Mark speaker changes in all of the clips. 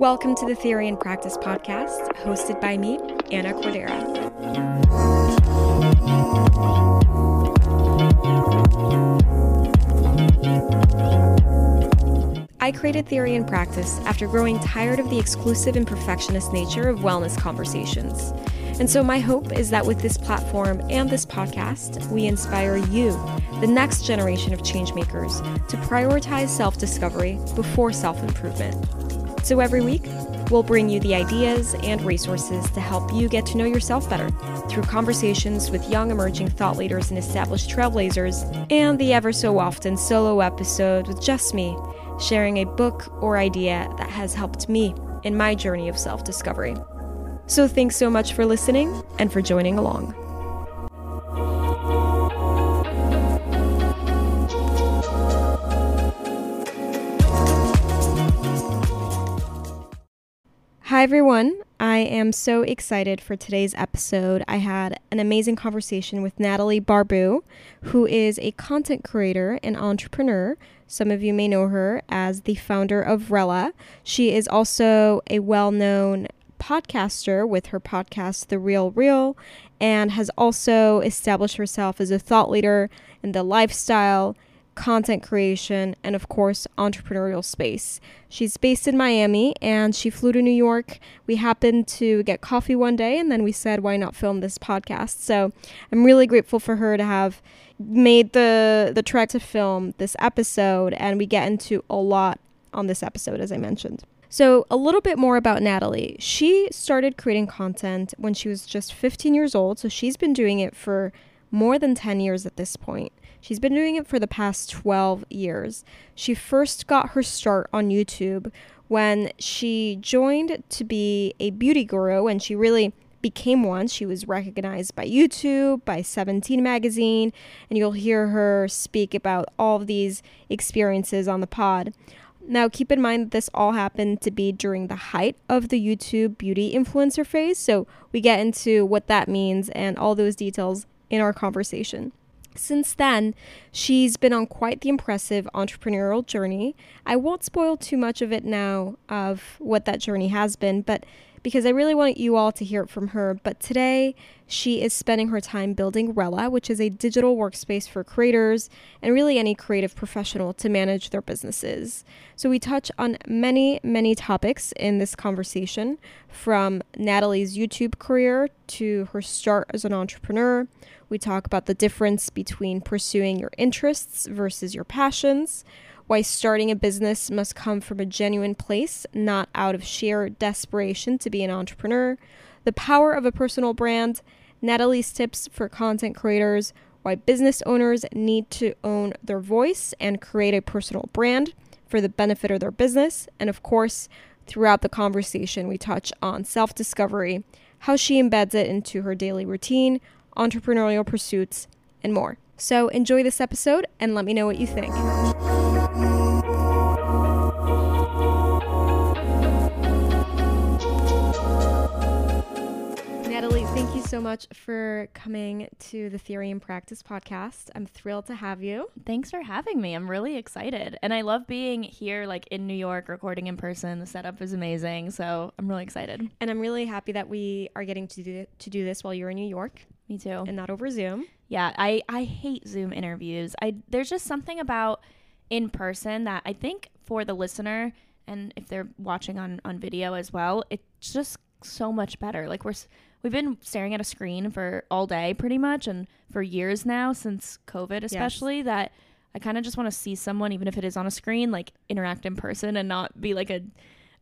Speaker 1: Welcome to the Theory and Practice podcast, hosted by me, Ana Cordera. I created Theory and Practice after growing tired of the exclusive and perfectionist nature of wellness conversations. And so, my hope is that with this platform and this podcast, we inspire you, the next generation of changemakers, to prioritize self discovery before self improvement. So, every week, we'll bring you the ideas and resources to help you get to know yourself better through conversations with young emerging thought leaders and established trailblazers, and the ever so often solo episode with just me, sharing a book or idea that has helped me in my journey of self discovery. So thanks so much for listening and for joining along. Hi, everyone. I am so excited for today's episode. I had an amazing conversation with Natalie Barbu, who is a content creator and entrepreneur. Some of you may know her as the founder of Rella. She is also a well known podcaster with her podcast, The Real Reel, and has also established herself as a thought leader in the lifestyle, content creation, and of course, entrepreneurial space. She's based in Miami and she flew to New York. We happened to get coffee one day and then we said, why not film this podcast? So I'm really grateful for her to have made the, the trek to film this episode, and we get into a lot on this episode, as I mentioned. So, a little bit more about Natalie. She started creating content when she was just 15 years old, so she's been doing it for more than 10 years at this point. She's been doing it for the past 12 years. She first got her start on YouTube when she joined to be a beauty guru, and she really became one. She was recognized by YouTube, by 17 magazine, and you'll hear her speak about all of these experiences on the pod. Now, keep in mind that this all happened to be during the height of the YouTube beauty influencer phase, so we get into what that means and all those details in our conversation. Since then, she's been on quite the impressive entrepreneurial journey. I won't spoil too much of it now of what that journey has been, but because I really want you all to hear it from her. But today, she is spending her time building Rella, which is a digital workspace for creators and really any creative professional to manage their businesses. So, we touch on many, many topics in this conversation from Natalie's YouTube career to her start as an entrepreneur. We talk about the difference between pursuing your interests versus your passions why starting a business must come from a genuine place, not out of sheer desperation to be an entrepreneur, the power of a personal brand, Natalie's tips for content creators, why business owners need to own their voice and create a personal brand for the benefit of their business, and of course, throughout the conversation, we touch on self discovery, how she embeds it into her daily routine, entrepreneurial pursuits, and more. So enjoy this episode and let me know what you think. Natalie, thank you so much for coming to the Theory and Practice podcast. I'm thrilled to have you.
Speaker 2: Thanks for having me. I'm really excited. And I love being here, like in New York, recording in person. The setup is amazing. So I'm really excited.
Speaker 1: And I'm really happy that we are getting to do, to do this while you're in New York.
Speaker 2: Me too.
Speaker 1: And not over Zoom.
Speaker 2: Yeah, I, I hate Zoom interviews. I there's just something about in person that I think for the listener and if they're watching on on video as well, it's just so much better. Like we're we've been staring at a screen for all day pretty much and for years now since COVID especially yes. that I kind of just want to see someone even if it is on a screen like interact in person and not be like a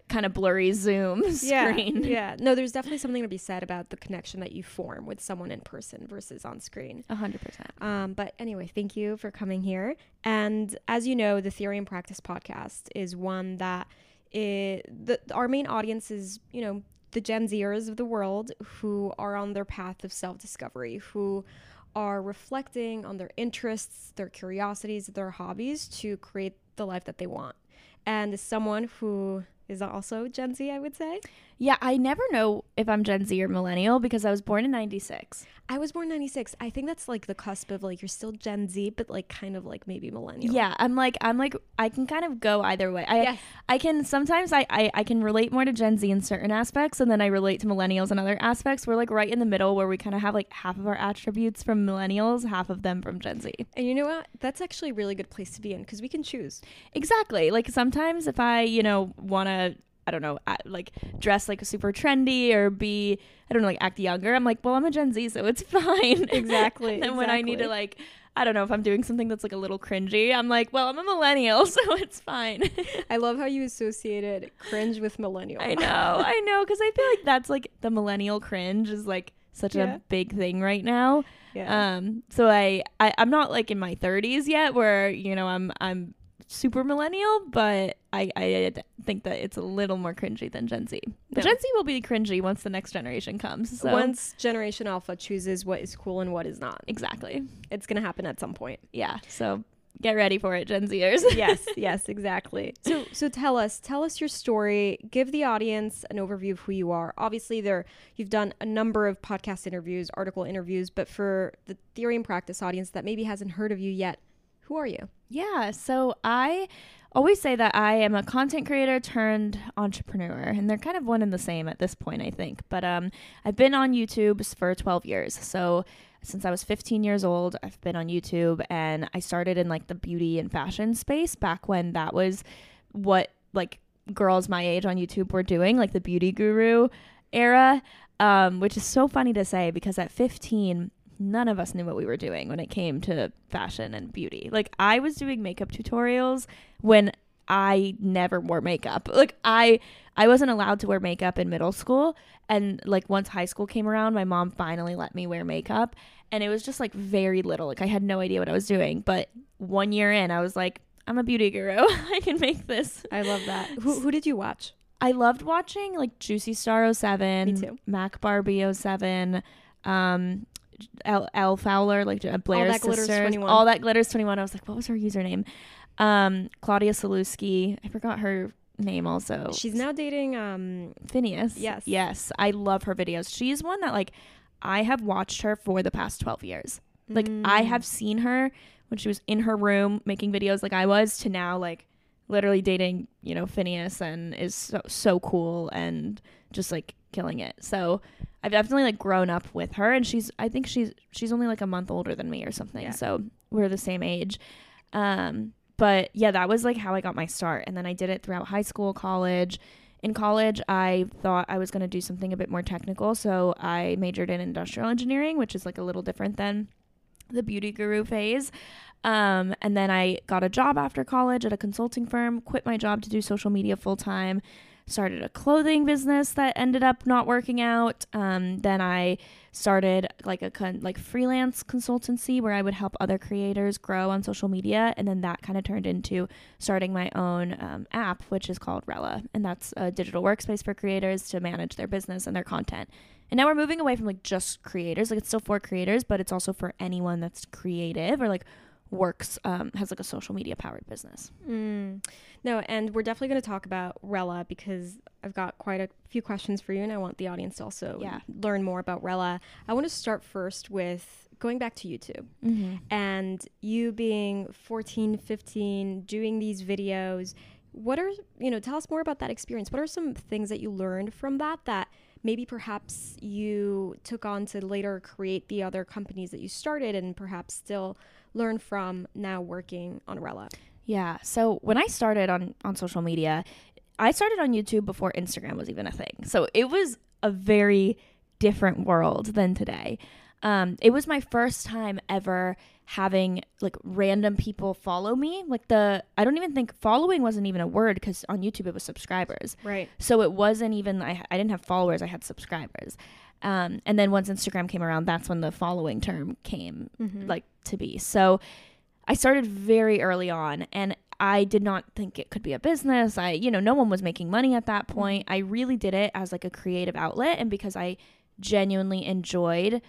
Speaker 2: kind of blurry Zoom screen.
Speaker 1: Yeah, yeah. No, there's definitely something to be said about the connection that you form with someone in person versus on screen.
Speaker 2: A hundred percent.
Speaker 1: Um, but anyway, thank you for coming here. And as you know, the Theory and Practice podcast is one that it, the, our main audience is, you know, the Gen Zers of the world who are on their path of self discovery, who are reflecting on their interests, their curiosities, their hobbies to create the life that they want. And as someone who is also Gen Z, I would say.
Speaker 2: Yeah, I never know if I'm Gen Z or millennial because I was born in 96.
Speaker 1: I was born 96. I think that's like the cusp of like you're still Gen Z but like kind of like maybe millennial.
Speaker 2: Yeah, I'm like I'm like I can kind of go either way. I yes. I can sometimes I, I I can relate more to Gen Z in certain aspects, and then I relate to millennials in other aspects. We're like right in the middle where we kind of have like half of our attributes from millennials, half of them from Gen Z.
Speaker 1: And you know what? That's actually a really good place to be in because we can choose.
Speaker 2: Exactly. Like sometimes if I you know want to. I don't know, like dress like super trendy or be, I don't know, like act younger. I'm like, well, I'm a Gen Z, so it's fine.
Speaker 1: Exactly.
Speaker 2: and then when I need to like I don't know if I'm doing something that's like a little cringy. I'm like, well, I'm a millennial, so it's fine.
Speaker 1: I love how you associated cringe with millennial.
Speaker 2: I know, I know, because I feel like that's like the millennial cringe is like such
Speaker 1: Yeah.
Speaker 2: a big thing right now.
Speaker 1: Yeah.
Speaker 2: Um, so I, I I'm not like in my 30s yet, where you know I'm I'm super millennial, but I I think that it's a little more cringy than Gen Z. But
Speaker 1: No.
Speaker 2: Gen Z will be cringy once the next generation comes. So
Speaker 1: Once Generation Alpha chooses what is cool and what is not,
Speaker 2: exactly,
Speaker 1: it's gonna happen at some point.
Speaker 2: yeah. So get ready for it, Gen Zers.
Speaker 1: yes, yes, exactly. So, so tell us, tell us your story. Give the audience an overview of who you are. Obviously, there you've done a number of podcast interviews, article interviews, but for the theory and practice audience that maybe hasn't heard of you yet, who are you?
Speaker 2: Yeah, so I always say that I am a content creator turned entrepreneur, and they're kind of one and the same at this point, I think. But um, I've been on YouTube for 12 years. So since I was 15 years old, I've been on YouTube, and I started in like the beauty and fashion space back when that was what like girls my age on YouTube were doing, like the beauty guru era. Um, which is so funny to say because at 15, none of us knew what we were doing when it came to fashion and beauty. Like I was doing makeup tutorials when I never wore makeup. Like I I wasn't allowed to wear makeup in middle school and like once high school came around, my mom finally let me wear makeup and it was just like very little. Like I had no idea what I was doing, but one year in, I was like I'm a beauty guru. I can make this.
Speaker 1: I love that. who, who did you watch?
Speaker 2: I loved watching like Juicy Star 07,
Speaker 1: Me too.
Speaker 2: Mac Barbie 07, um, Elle, Elle Fowler, like Blair's sisters.
Speaker 1: 21.
Speaker 2: All that glitters 21. I was like, what was her username? Um, Claudia Sulewski. I forgot her name also.
Speaker 1: She's now dating. Um,
Speaker 2: Finneas.
Speaker 1: Yes.
Speaker 2: Yes. I love her videos. She's one that like I have watched her for the past 12 years. Like I
Speaker 1: mm,
Speaker 2: have seen her when she was in her room making videos like I was to now like literally dating, you know, Finneas and is so, so cool and just like killing it. So I've definitely like grown up with her and she's I think she's she's only like a month older than me or something.
Speaker 1: Yeah.
Speaker 2: So we're the same age. Um but yeah, that was like how I got my start and then I did it throughout high school, college. In college, I thought I was going to do something a bit more technical, so I majored in industrial engineering, which is like a little different than the beauty guru phase. Um, and then I got a job after college at a consulting firm, quit my job to do social media full time, started a clothing business that ended up not working out. Um, then I started like a con- like freelance consultancy where I would help other creators grow on social media, and then that kind of turned into starting my own um, app, which is called Rella, and that's a digital workspace for creators to manage their business and their content. And now we're moving away from like just creators. Like it's still for creators, but it's also for anyone that's creative or like works um, has like a social media powered business.
Speaker 1: Mm. No, and we're definitely going to talk about Rella because I've got quite a few questions for you, and I want the audience to also
Speaker 2: Yeah.
Speaker 1: learn more about Rella. I want to start first with going back to YouTube
Speaker 2: Mm-hmm.
Speaker 1: and you being 14, 15, doing these videos. What are, you know, tell us more about that experience. What are some things that you learned from that that maybe perhaps you took on to later create the other companies that you started and perhaps still learn from now working on Rella?
Speaker 2: Yeah. So when I started on on social media, I started on YouTube before Instagram was even a thing. So it was a very different world than today. Um, it was my first time ever having like random people follow me. Like the I don't even think following wasn't even a word because on YouTube it was subscribers.
Speaker 1: Right.
Speaker 2: So it wasn't even I, I didn't have followers, I had subscribers. Um, and then once Instagram came around, that's when the following term came
Speaker 1: Mm-hmm.
Speaker 2: like to be. So I started very early on and I did not think it could be a business. I, you know, no one was making money at that point. I really did it as like a creative outlet and because I genuinely enjoyed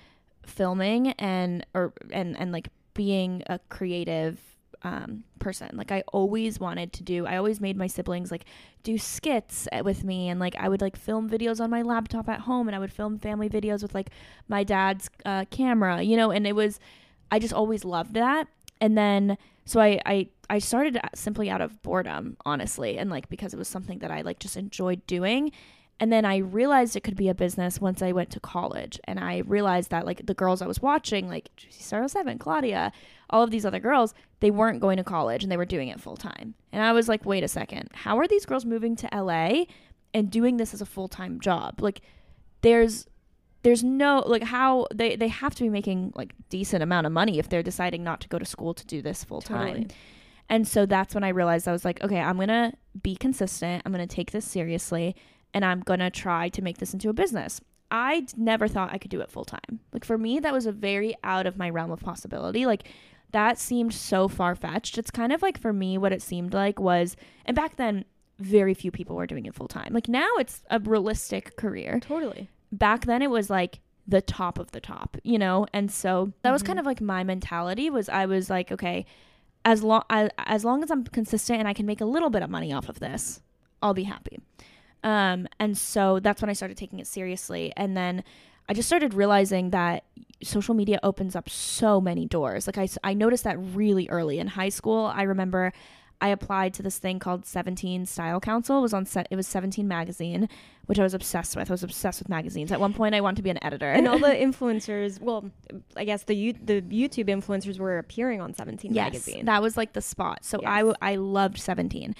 Speaker 2: filming and or and and like being a creative um, person. Like I always wanted to do. I always made my siblings like do skits uh, with me, and like I would like film videos on my laptop at home, and I would film family videos with like my dad's uh, camera, you know. And it was, I just always loved that. And then so I, I I started simply out of boredom, honestly, and like because it was something that I like just enjoyed doing. And then I realized it could be a business once I went to college. And I realized that like the girls I was watching, like Juicy Star 07, Claudia, all of these other girls, they weren't going to college and they were doing it full time. And I was like, wait a second, how are these girls moving to LA and doing this as a full time job? Like there's there's no like how they they have to be making like decent amount of money if they're deciding not to go to school to do this full time.
Speaker 1: Totally.
Speaker 2: And so that's when I realized I was like, okay, I'm going to be consistent. I'm going to take this seriously and I'm going to try to make this into a business. I never thought I could do it full time. Like for me, that was a very out of my realm of possibility. Like that seemed so far fetched. It's kind of like for me, what it seemed like was, and back then, very few people were doing it full time. Like now, it's a realistic career.
Speaker 1: Totally.
Speaker 2: Back then, it was like the top of the top, you know. And so that was
Speaker 1: Mhm.
Speaker 2: kind of like my mentality. Was I was like, okay, as long as as long as I'm consistent and I can make a little bit of money off of this, I'll be happy. Um, and so that's when I started taking it seriously. And then I just started realizing that social media opens up so many doors. Like I, I noticed that really early in high school. I remember I applied to this thing called 17 Style Council. It was on set. It was 17 magazine, which I was obsessed with. I was obsessed with magazines. At one point, I wanted to be an editor.
Speaker 1: And all the influencers, well, I guess the you, the YouTube influencers were appearing on 17
Speaker 2: yes,
Speaker 1: magazine.
Speaker 2: that was like the spot. So I,
Speaker 1: Yes.
Speaker 2: w- I loved 17.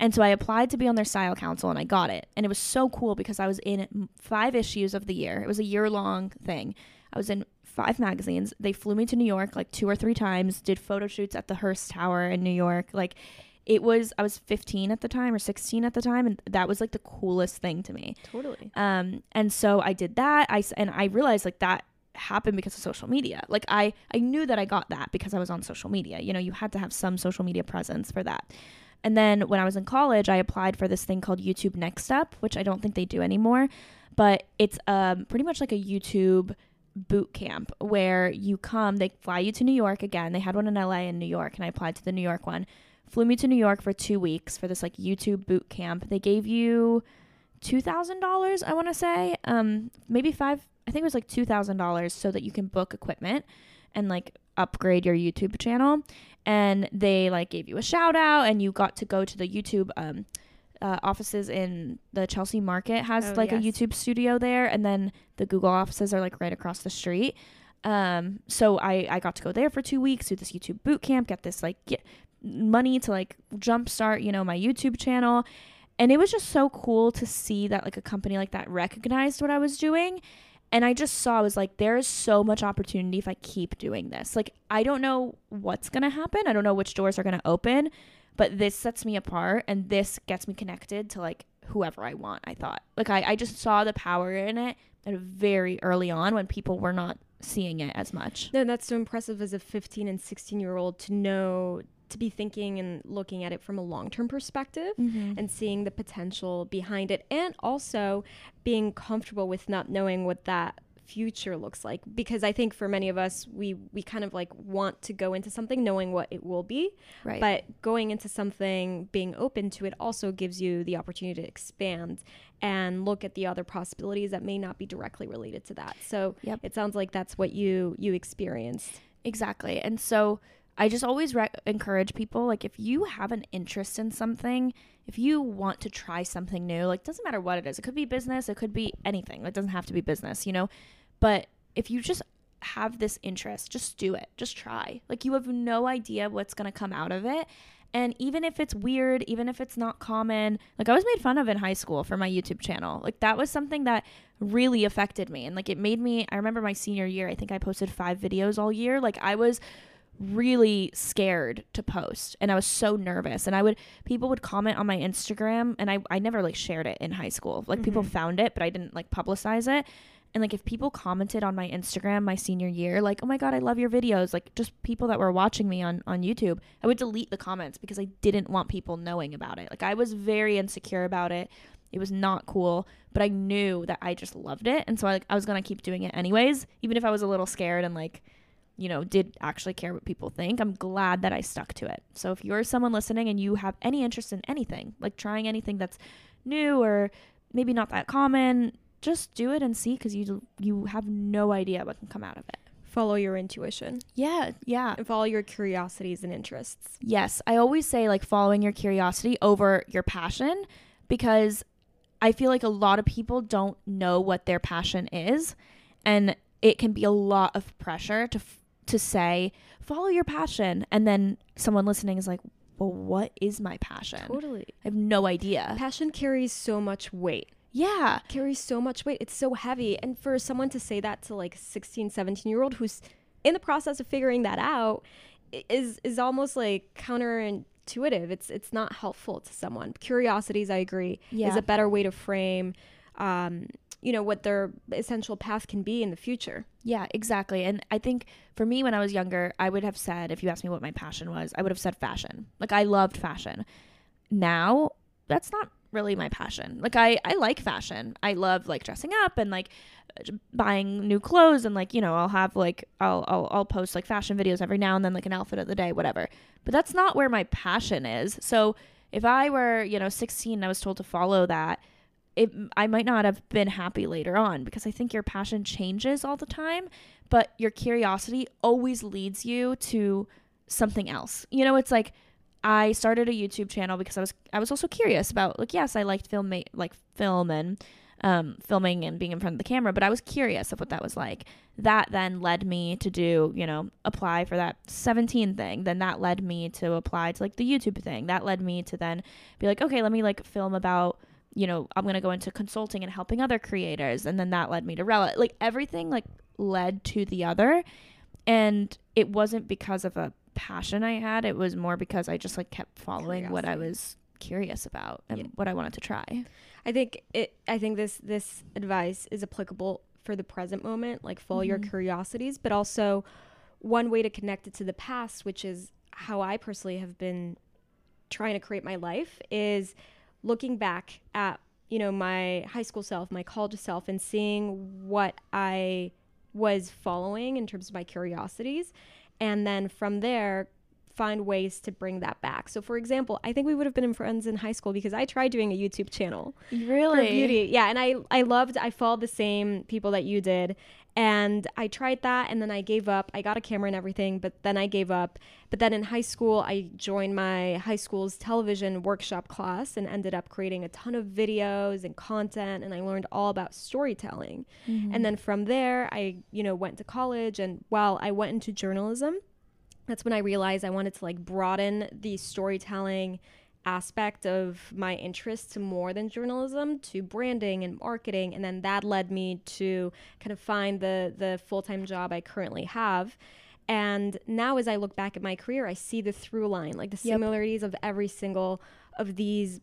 Speaker 2: And so I applied to be on their style council and I got it. And it was so cool because I was in five issues of the year. It was a year long thing. I was in five magazines. They flew me to New York like two or three times, did photo shoots at the Hearst Tower in New York. Like it was, I was 15 at the time or 16 at the time. And that was like the coolest thing to me.
Speaker 1: totally.
Speaker 2: Um, and so I did that. I and I realized like that happened because of social media. Like I I knew that I got that because I was on social media. You know, you had to have some social media presence for that. And then when I was in college, I applied for this thing called YouTube Next Up, which I don't think they do anymore, but it's um pretty much like a YouTube boot camp where you come, they fly you to New York again. They had one in LA and New York, and I applied to the New York one. Flew me to New York for two weeks for this like YouTube boot camp. They gave you two thousand dollars, I want to say, um, maybe five. I think it was like two thousand dollars, so that you can book equipment and like upgrade your YouTube channel. And they like gave you a shout out, and you got to go to the YouTube um, uh, offices in the Chelsea Market has
Speaker 1: Oh,
Speaker 2: like a. YouTube studio there, and then the Google offices are like right across the street. Um, so I I got to go there for two weeks, do this YouTube boot camp, get this like get money to like jumpstart you know my YouTube channel, and it was just so cool to see that like a company like that recognized what I was doing. And I just saw I was like, there is so much opportunity if I keep doing this. Like, I don't know what's gonna happen. I don't know which doors are gonna open, but this sets me apart and this gets me connected to like whoever I want, I thought. Like I, I just saw the power in it very early on when people were not seeing it as much.
Speaker 1: No, that's so impressive as a 15 and 16 year old to know, to be thinking and looking at it from a long term perspective
Speaker 2: Mm-hmm.
Speaker 1: and seeing the potential behind it, and also being comfortable with not knowing what that future looks like because i think for many of us we we kind of like want to go into something knowing what it will be
Speaker 2: Right.
Speaker 1: but going into something being open to it also gives you the opportunity to expand and look at the other possibilities that may not be directly related to that so
Speaker 2: Yep.
Speaker 1: it sounds like that's what you you experienced
Speaker 2: Exactly. And so I just always re- encourage people like if you have an interest in something, if you want to try something new, like doesn't matter what it is. It could be business, it could be anything. It doesn't have to be business, you know. But if you just have this interest, just do it. Just try. Like you have no idea what's going to come out of it. And even if it's weird, even if it's not common, like I was made fun of in high school for my YouTube channel. Like that was something that really affected me. And like it made me, I remember my senior year, I think I posted five videos all year. Like I was really scared to post and I was so nervous. And I would, people would comment on my Instagram and I, I never like shared it in high school. Like people
Speaker 1: Mhm.
Speaker 2: found it, but I didn't like publicize it. And like if people commented on my Instagram my senior year, like, oh my God, I love your videos, like just people that were watching me on, on YouTube, I would delete the comments because I didn't want people knowing about it. Like I was very insecure about it. It was not cool, but I knew that I just loved it. And so I like I was gonna keep doing it anyways, even if I was a little scared and like, you know, did actually care what people think. I'm glad that I stuck to it. So if you're someone listening and you have any interest in anything, like trying anything that's new or maybe not that common, just do it and see because you you have no idea what can come out of it.
Speaker 1: follow your intuition
Speaker 2: Yeah, yeah.
Speaker 1: and follow your curiosities and interests.
Speaker 2: Yes, I always say like following your curiosity over your passion because I feel like a lot of people don't know what their passion is and it can be a lot of pressure to f- to say follow your passion and then someone listening is like, "Well, what is my passion?"
Speaker 1: Totally.
Speaker 2: I have no idea.
Speaker 1: Passion carries so much weight.
Speaker 2: Yeah.
Speaker 1: carries so much weight. It's so heavy. And for someone to say that to like a 16, 17 year old who's in the process of figuring that out is is almost like counterintuitive. It's it's not helpful to someone. Curiosities, I agree, is a better way to frame um, you know, what their essential path can be in the future.
Speaker 2: Yeah, exactly. And I think for me, when I was younger, I would have said, if you asked me what my passion was, I would have said fashion. Like, I loved fashion. Now, that's not really my passion. Like, I, I like fashion. I love, like, dressing up and, like, buying new clothes and like you know i'll have like I'll, I'll i'll post like fashion videos every now and then like an outfit of the day whatever but that's not where my passion is so if i were you know 16 and i was told to follow that it I might not have been happy later on because I think your passion changes all the time, but your curiosity always leads you to something else. You know, it's like I started a YouTube channel because I was I was also curious about like yes, I liked film like film and um, filming and being in front of the camera, but I was curious of what that was like. That then led me to do, you know, apply for that 17 thing. Then that led me to apply to like the YouTube thing. That led me to then be like, okay, let me like film about you know, I'm going to go into consulting and helping other creators. And then that led me to Rella. Like everything like led to the other. And it wasn't because of a passion I had. It was more because I just like kept following what I was curious about and
Speaker 1: Yeah.
Speaker 2: what I wanted to try.
Speaker 1: I think it I think this this advice is applicable for the present moment, like follow your
Speaker 2: Mhm.
Speaker 1: curiosities, but also one way to connect it to the past, which is how I personally have been trying to create my life is looking back at, you know, my high school self, my college self and seeing what I was following in terms of my curiosities and then from there find ways to bring that back. So for example, I think we would have been friends in high school because I tried doing a YouTube channel
Speaker 2: Really?
Speaker 1: for beauty. Yeah, and I I loved I followed the same people that you did. And I tried that and then I gave up. I got a camera and everything, but then I gave up. But then in high school, I joined my high school's television workshop class and ended up creating a ton of videos and content and I learned all about storytelling.
Speaker 2: Mm-hmm.
Speaker 1: And then from there, I, you know, went to college and while I went into journalism, that's when I realized I wanted to like broaden the storytelling aspect of my interest to more than journalism to branding and marketing and then that led me to kind of find the the full-time job I currently have and now as I look back at my career I see the through line like the
Speaker 2: Yep.
Speaker 1: similarities of every single of these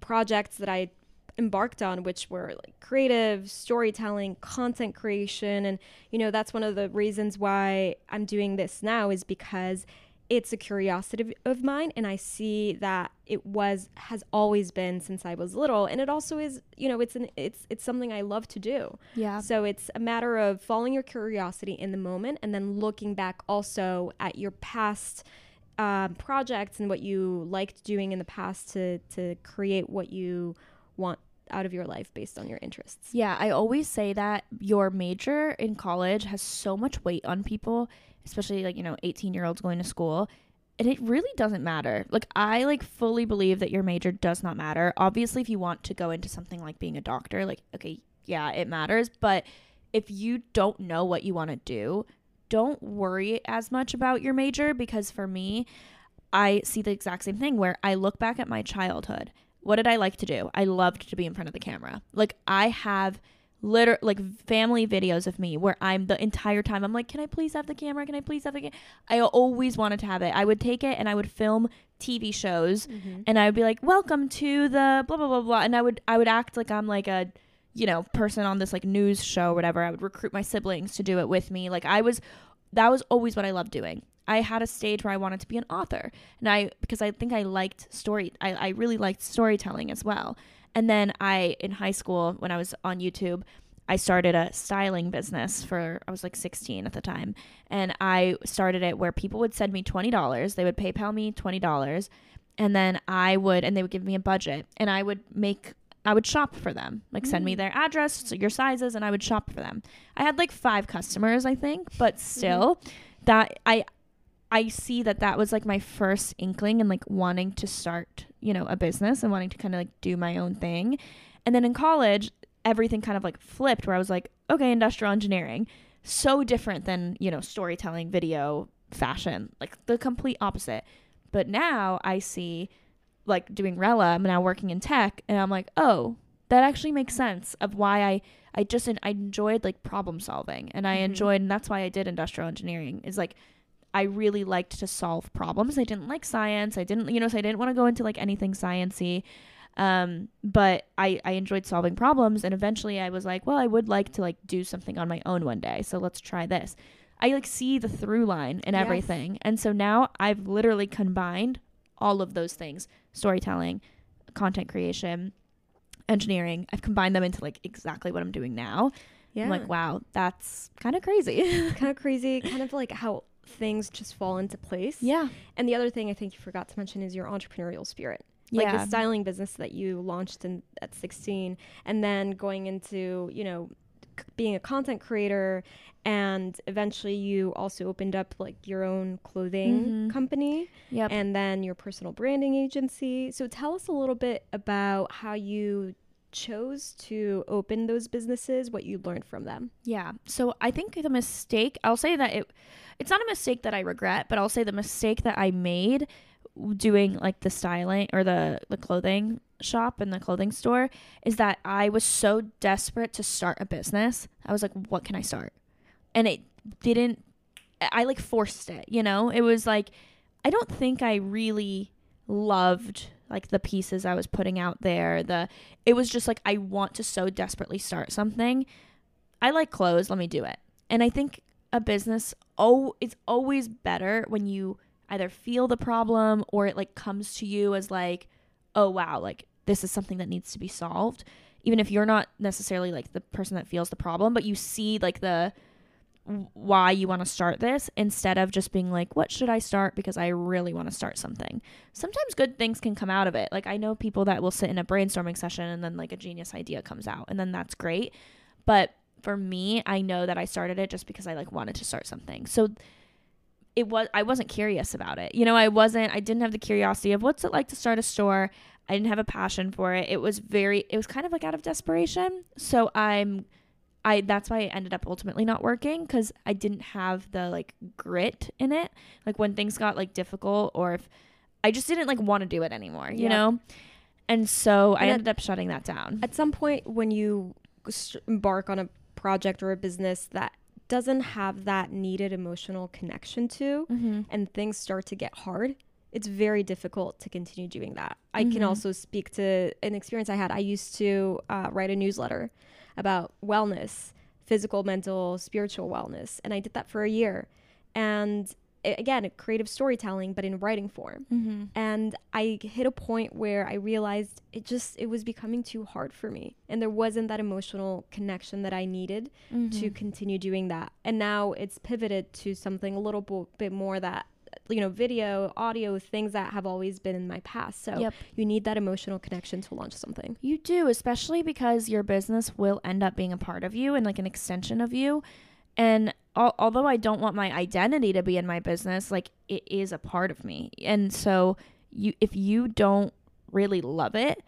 Speaker 1: projects that I embarked on which were like creative storytelling content creation and you know that's one of the reasons why I'm doing this now is because it's a curiosity of, mine and I see that it was has always been since I was little and it also is you know it's an it's it's something I love to do
Speaker 2: Yeah.
Speaker 1: so it's a matter of following your curiosity in the moment and then looking back also at your past um, projects and what you liked doing in the past to to create what you want out of your life based on your interests.
Speaker 2: Yeah, I always say that your major in college has so much weight on people, especially like, you know, 18-year-olds going to school, and it really doesn't matter. Like I like fully believe that your major does not matter. Obviously, if you want to go into something like being a doctor, like okay, yeah, it matters, but if you don't know what you want to do, don't worry as much about your major because for me, I see the exact same thing where I look back at my childhood. What did I like to do? I loved to be in front of the camera. Like I have liter like family videos of me where I'm the entire time I'm like, "Can I please have the camera? Can I please have the camera?" I always wanted to have it. I would take it and I would film TV shows mm-hmm. and I would be like, "Welcome to the blah blah blah blah," and I would I would act like I'm like a you know person on this like news show or whatever. I would recruit my siblings to do it with me. Like I was that was always what I loved doing. I had a stage where I wanted to be an author, and I because I think I liked story. I, I really liked storytelling as well. And then I in high school when I was on YouTube, I started a styling business for I was like 16 at the time, and I started it where people would send me twenty dollars. They would PayPal me twenty dollars, and then I would and they would give me a budget, and I would make I would shop for them. Like send me
Speaker 1: Mm.
Speaker 2: their address, your sizes, and I would shop for them. I had like five customers, I think, but still, that I I see that that was like my first inkling and like wanting to start, you know, a business and wanting to kind of like do my own thing. And then in college, everything kind of like flipped where I was like, okay, industrial engineering, so different than, you know, storytelling, video, fashion, like the complete opposite. But now I see like doing Rella, I'm now working in tech and I'm like, "Oh, that actually makes sense of why I I just I enjoyed like problem solving and I
Speaker 1: Mhm.
Speaker 2: enjoyed and that's why I did industrial engineering is like I really liked to solve problems. I didn't like science. I didn't, you know, so I didn't want to go into like anything sciency. Um, but I, I enjoyed solving problems and eventually I was like, well, I would like to like do something on my own one day. So let's try this. I like see the through line in
Speaker 1: Yes.
Speaker 2: everything. And so now I've literally combined all of those things, storytelling, content creation, engineering. I've combined them into like exactly what I'm doing now.
Speaker 1: Yeah.
Speaker 2: I'm like, wow, that's kind of crazy.
Speaker 1: kind of crazy, kind of like how things just fall into place.
Speaker 2: yeah.
Speaker 1: And the other thing I think you forgot to mention is your entrepreneurial spirit. Like
Speaker 2: yeah.
Speaker 1: the styling business that you launched in at 16 and then going into, you know, c- being a content creator and eventually you also opened up like your own clothing
Speaker 2: Mhm.
Speaker 1: company
Speaker 2: Yep.
Speaker 1: and then your personal branding agency. So tell us a little bit about how you chose to open those businesses, what you learned from them.
Speaker 2: Yeah. So I think the mistake, I'll say that it it's not a mistake that I regret, but I'll say the mistake that I made doing like the styling or the the clothing shop and the clothing store is that I was so desperate to start a business. I was like, what can I start? And it didn't I like forced it, you know? It was like I don't think I really loved like the pieces I was putting out there. The it was just like I want to so desperately start something. I like clothes, let me do it. And I think a business oh it's always better when you either feel the problem or it like comes to you as like, oh wow, like this is something that needs to be solved. Even if you're not necessarily like the person that feels the problem, but you see like the why you want to start this instead of just being like, what should I start because I really want to start something. Sometimes good things can come out of it. Like I know people that will sit in a brainstorming session and then like a genius idea comes out and then that's great. But for me, I know that I started it just because I like wanted to start something. So it was I wasn't curious about it. You know, I wasn't I didn't have the curiosity of what's it like to start a store. I didn't have a passion for it. It was very it was kind of like out of desperation. So I'm I that's why it ended up ultimately not working cuz I didn't have the like grit in it. Like when things got like difficult or if I just didn't like want to do it anymore, you
Speaker 1: Yeah.
Speaker 2: know? And so I
Speaker 1: And at-
Speaker 2: ended up shutting that down.
Speaker 1: At some point, when you embark on a project or a business that doesn't have that needed emotional connection to,
Speaker 2: mm-hmm.
Speaker 1: and things start to get hard, it's very difficult to continue doing that. I can
Speaker 2: Mhm.
Speaker 1: also speak to an experience I had. I used to uh, write a newsletter about wellness, physical, mental, spiritual wellness, and I did that for a year. And a- again, creative storytelling, but in writing form
Speaker 2: Mm-hmm.
Speaker 1: and i hit a point where i realized it just it was becoming too hard for me and there wasn't that emotional connection that i needed to
Speaker 2: Mm-hmm.
Speaker 1: continue doing that and now it's pivoted to something a little bo- bit more that you know video audio things that have always been in my past so
Speaker 2: Yep.
Speaker 1: you need that emotional connection to launch something
Speaker 2: You do, especially because your business will end up being a part of you and like an extension of you. And al- although I don't want my identity to be in my business, like it is a part of me. And so you if you don't really love it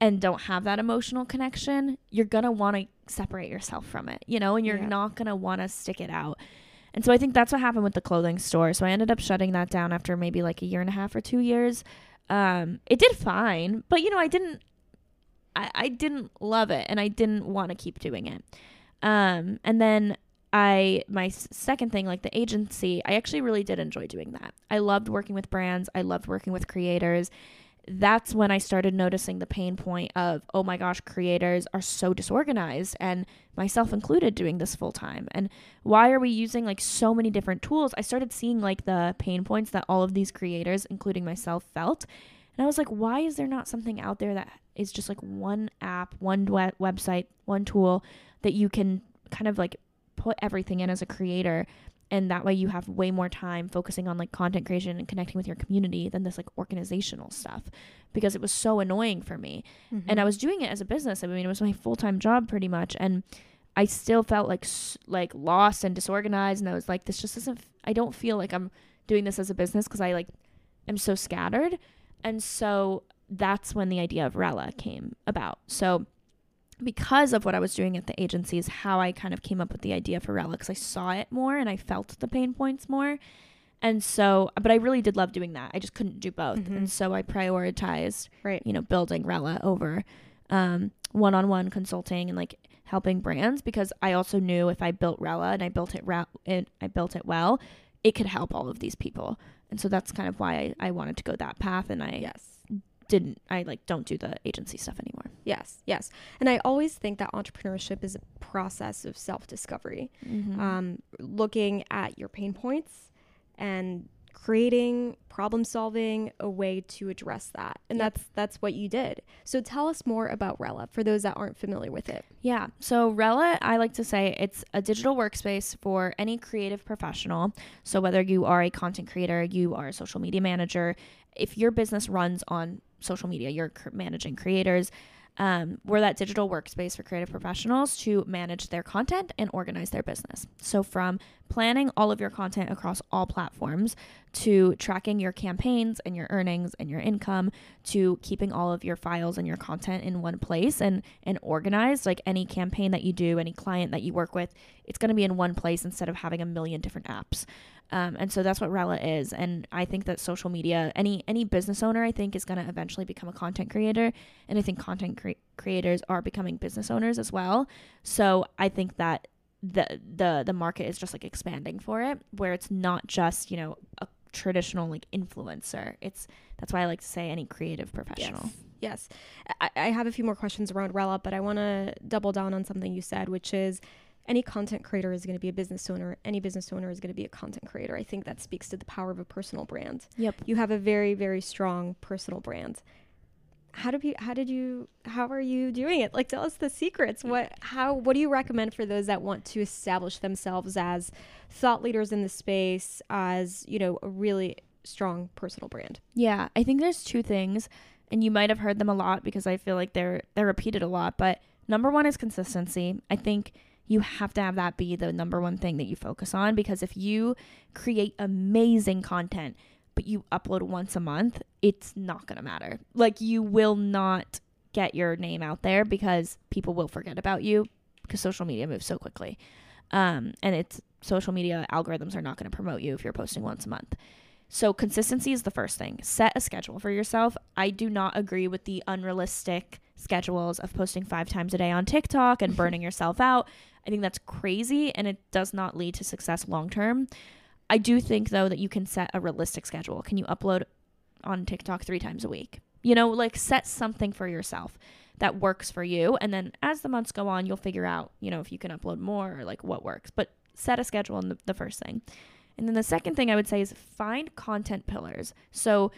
Speaker 2: and don't have that emotional connection, you're going to want to separate yourself from it, you know, and you're
Speaker 1: Yeah.
Speaker 2: not going to want to stick it out. And so I think that's what happened with the clothing store. So I ended up shutting that down after maybe like a year and a half or 2 years. Um it did fine, but you know, I didn't I, I didn't love it and I didn't want to keep doing it. Um, and then I, my second thing, like the agency, I actually really did enjoy doing that. I loved working with brands, I loved working with creators. That's when I started noticing the pain point of, oh my gosh, creators are so disorganized, and myself included doing this full time. And why are we using like so many different tools? I started seeing like the pain points that all of these creators, including myself, felt. And I was like, why is there not something out there that is just like one app, one we- website, one tool that you can kind of like put everything in as a creator and that way you have way more time focusing on like content creation and connecting with your community than this like organizational stuff because it was so annoying for me
Speaker 1: Mm-hmm.
Speaker 2: and I was doing it as a business. I mean, it was my full time job pretty much, and I still felt like like lost and disorganized. And I was like, this just doesn't. f- I don't feel like I'm doing this as a business because I like am so scattered, and so that's when the idea of Rella came about. So because of what I was doing at the agency is how I kind of came up with the idea for because I saw it more and I felt the pain points more. And so, but I really did love doing that. I just couldn't do both.
Speaker 1: Mhm.
Speaker 2: And so I prioritized
Speaker 1: right.
Speaker 2: you know, building Rella over um, one-on-one consulting and like helping brands because I also knew if I built Rella and I built it ra- and I built it well, it could help all of these people. And so that's kind of why I, I wanted to go that path and I
Speaker 1: Yes.
Speaker 2: Didn't I like don't do the agency stuff anymore.
Speaker 1: Yes. Yes. And I always think that entrepreneurship is a process of self discovery.
Speaker 2: Mm-hmm.
Speaker 1: um, looking at your pain points and creating problem solving a way to address that and
Speaker 2: Yep.
Speaker 1: that's that's what you did so tell us more about rella for those that aren't familiar with it
Speaker 2: Yeah. So Rella, I like to say it's a digital workspace for any creative professional. So whether you are a content creator, you are a social media manager, if your business runs on social media, you're managing creators. Um, we're that digital workspace for creative professionals to manage their content and organize their business. So, from planning all of your content across all platforms to tracking your campaigns and your earnings and your income to keeping all of your files and your content in one place and and organized like any campaign that you do any client that you work with it's going to be in one place instead of having a million different apps um, and so that's what Rella is. And I think that social media any any business owner I think is going to eventually become a content creator. And I think content cre- creators are becoming business owners as well. So I think that the the the market is just like expanding for it where it's not just you know a traditional like influencer. It's that's why I like to say any creative professional.
Speaker 1: Yes. I, I have a few more questions around rella but i want to double down on something you said which is any content creator is going to be a business owner any business owner is going to be a content creator i think that speaks to the power of a personal brand
Speaker 2: Yep.
Speaker 1: you have a very very strong personal brand how did you how did you how are you doing it like tell us the secrets what how what do you recommend for those that want to establish themselves as thought leaders in the space as you know a really strong personal brand
Speaker 2: Yeah, I think there's two things, and you might have heard them a lot because I feel like they're they're repeated a lot. But number one is consistency. I think you have to have that be the number one thing that you focus on because if you create amazing content but you upload once a month, it's not gonna matter. Like you will not get your name out there because people will forget about you because social media moves so quickly. Um, and it's social media algorithms are not going to promote you if you're posting once a month. So consistency is the first thing. Set a schedule for yourself. I do not agree with the unrealistic schedules of posting 5 times a day on TikTok and burning yourself out. I think that's crazy and it does not lead to success long term. I do think though that you can set a realistic schedule. Can you upload on TikTok 3 times a week? You know, like set something for yourself that works for you and then as the months go on, you'll figure out, you know, if you can upload more or like what works. But set a schedule in the, the first thing. And then the second thing I would say is find content pillars. So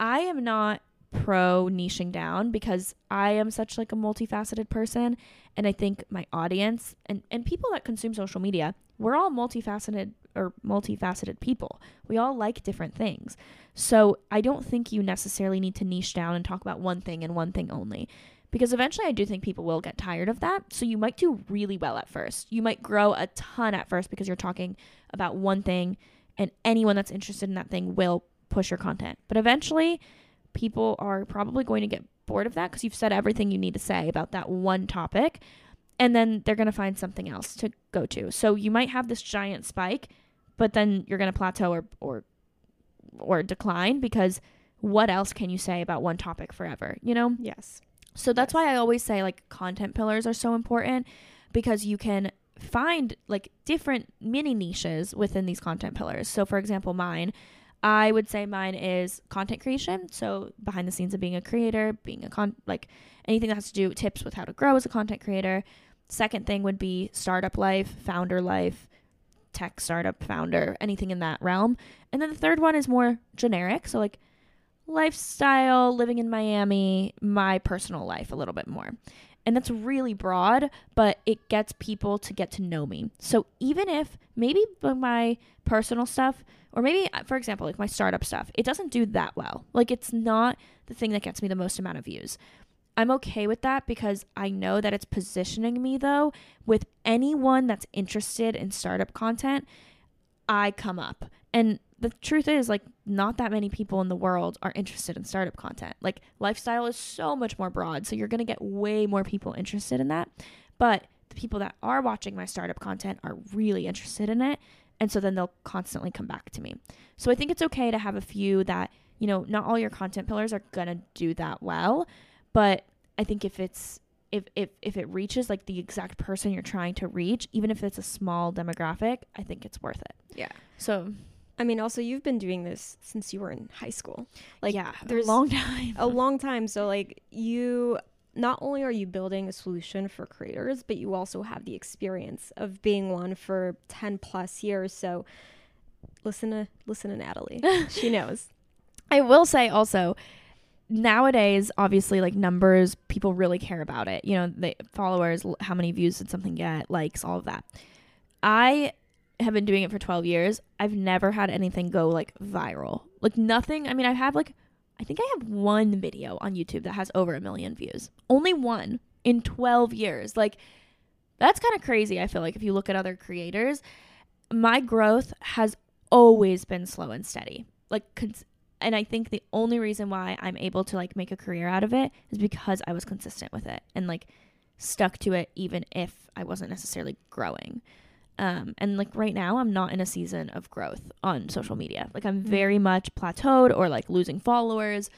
Speaker 2: I am not pro niching down because I am such like a multifaceted person and I think my audience and and people that consume social media, we're all multifaceted or multifaceted people. We all like different things. So I don't think you necessarily need to niche down and talk about one thing and one thing only. Because eventually I do think people will get tired of that. So you might do really well at first. You might grow a ton at first because you're talking about one thing and anyone that's interested in that thing will push your content. But eventually people are probably going to get bored of that because you've said everything you need to say about that one topic and then they're going to find something else to go to. So you might have this giant spike, but then you're going to plateau or or or decline because what else can you say about one topic forever, you know?
Speaker 1: yes
Speaker 2: So that's why I always say like content pillars are so important because you can find like different mini niches within these content pillars. So for example, mine, I would say mine is content creation. So behind the scenes of being a creator, being a con like anything that has to do tips with how to grow as a content creator. Second thing would be startup life, founder life, tech startup founder, anything in that realm. And then the third one is more generic. So like lifestyle, living in Miami, my personal life a little bit more. And that's really broad, but it gets people to get to know me. So even if maybe my personal stuff, or maybe, uh, for example, like my startup stuff, it doesn't do that well. Like it's not the thing that gets me the most amount of views. I'm okay with that because I know that it's positioning me though with anyone that's interested in startup content, I come up. And the truth is like not that many people in the world are interested in startup content. Like lifestyle is so much more broad, so you're going to get way more people interested in that. But the people that are watching my startup content are really interested in it, and so then they'll constantly come back to me. So I think it's okay to have a few that, you know, not all your content pillars are going to do that well, but I think if it's if, if if it reaches like the exact person you're trying to reach, even if it's a small demographic, I think it's worth it.
Speaker 1: Yeah.
Speaker 2: So
Speaker 1: I mean, also you've been doing this since you were in high school. Like,
Speaker 2: yeah,
Speaker 1: there's
Speaker 2: a long time.
Speaker 1: a long time. So like you not only are you building a solution for creators, but you also have the experience of being one for 10 plus years. So listen to listen to Natalie. she knows.
Speaker 2: I will say also nowadays obviously like numbers people really care about it. You know, the followers, how many views did something get, likes, all of that. I have been doing it for 12 years. I've never had anything go like viral. Like nothing. I mean, I have like I think I have one video on YouTube that has over a million views. Only one in 12 years. Like that's kind of crazy, I feel like if you look at other creators. My growth has always been slow and steady. Like and I think the only reason why I'm able to like make a career out of it is because I was consistent with it and like stuck to it even if I wasn't necessarily growing. Um, and like right now, I'm not in a season of growth on social media. Like I'm very much plateaued or like losing followers,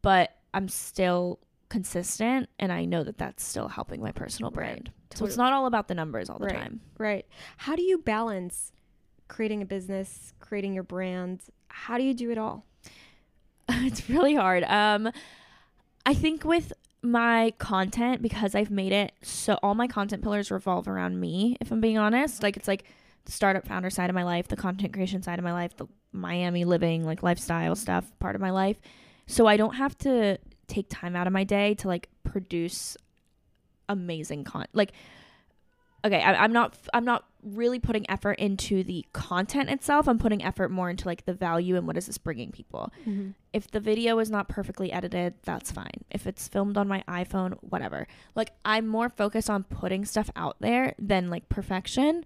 Speaker 2: but I'm still consistent, and I know that that's still helping my personal
Speaker 1: Right.
Speaker 2: brand. So it's not all about the numbers all the
Speaker 1: Right.
Speaker 2: time.
Speaker 1: Right. How do you balance creating a business, creating your brand? How do you do it all?
Speaker 2: it's really hard. Um, I think with my content because I've made it so all my content pillars revolve around me. If I'm being honest, like it's like the startup founder side of my life, the content creation side of my life, the Miami living like lifestyle stuff part of my life. So I don't have to take time out of my day to like produce amazing content. Like okay I, i'm not i'm not really putting effort into the content itself. I'm putting effort more into like the value and what is this bringing people. If the video is not perfectly edited that's fine. If it's filmed on my iphone whatever. Like i'm more focused on putting stuff out there than like perfection.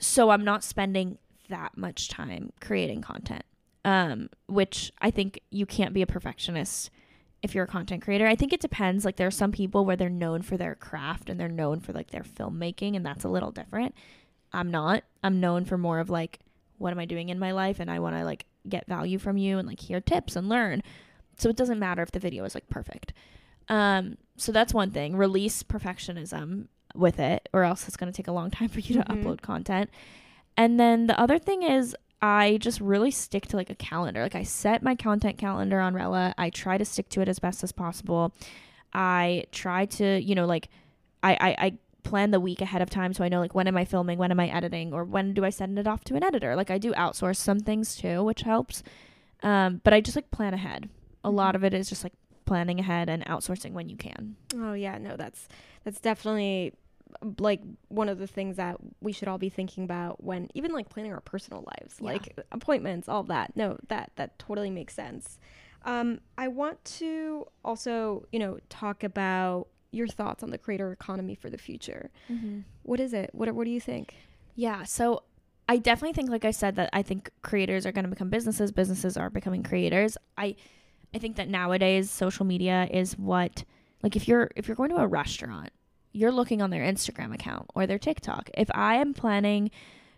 Speaker 2: So i'm not spending that much time creating content um which i think you can't be a perfectionist if you're a content creator. I think it depends. Like there are some people where they're known for their craft and they're known for like their filmmaking and that's a little different. I'm not. I'm known for more of like what am I doing in my life and I want to like get value from you and like hear tips and learn. So it doesn't matter if the video is like perfect. Um so that's one thing. Release perfectionism with it or else it's going to take a long time for you to
Speaker 1: Mhm.
Speaker 2: upload content. And then the other thing is I just really stick to like a calendar. Like I set my content calendar on Rella. I try to stick to it as best as possible. I try to, you know, like I, I, I plan the week ahead of time so I know like when am I filming, when am I editing, or when do I send it off to an editor. Like I do outsource some things too, which helps. Um, but I just like plan ahead. A lot of it is just like planning ahead and outsourcing when you can.
Speaker 1: Oh yeah, no, that's that's definitely like one of the things that we should all be thinking about when even like planning our personal lives,
Speaker 2: Yeah.
Speaker 1: like appointments, all that. No, that that totally makes sense. Um, I want to also, you know, talk about your thoughts on the creator economy for the future. What is it? What what do you think?
Speaker 2: Yeah. So I definitely think, like I said, that I think creators are going to become businesses. Businesses are becoming creators. I, I think that nowadays social media is what, like, if you're if you're going to a restaurant, you're looking on their Instagram account or their TikTok. If I am planning,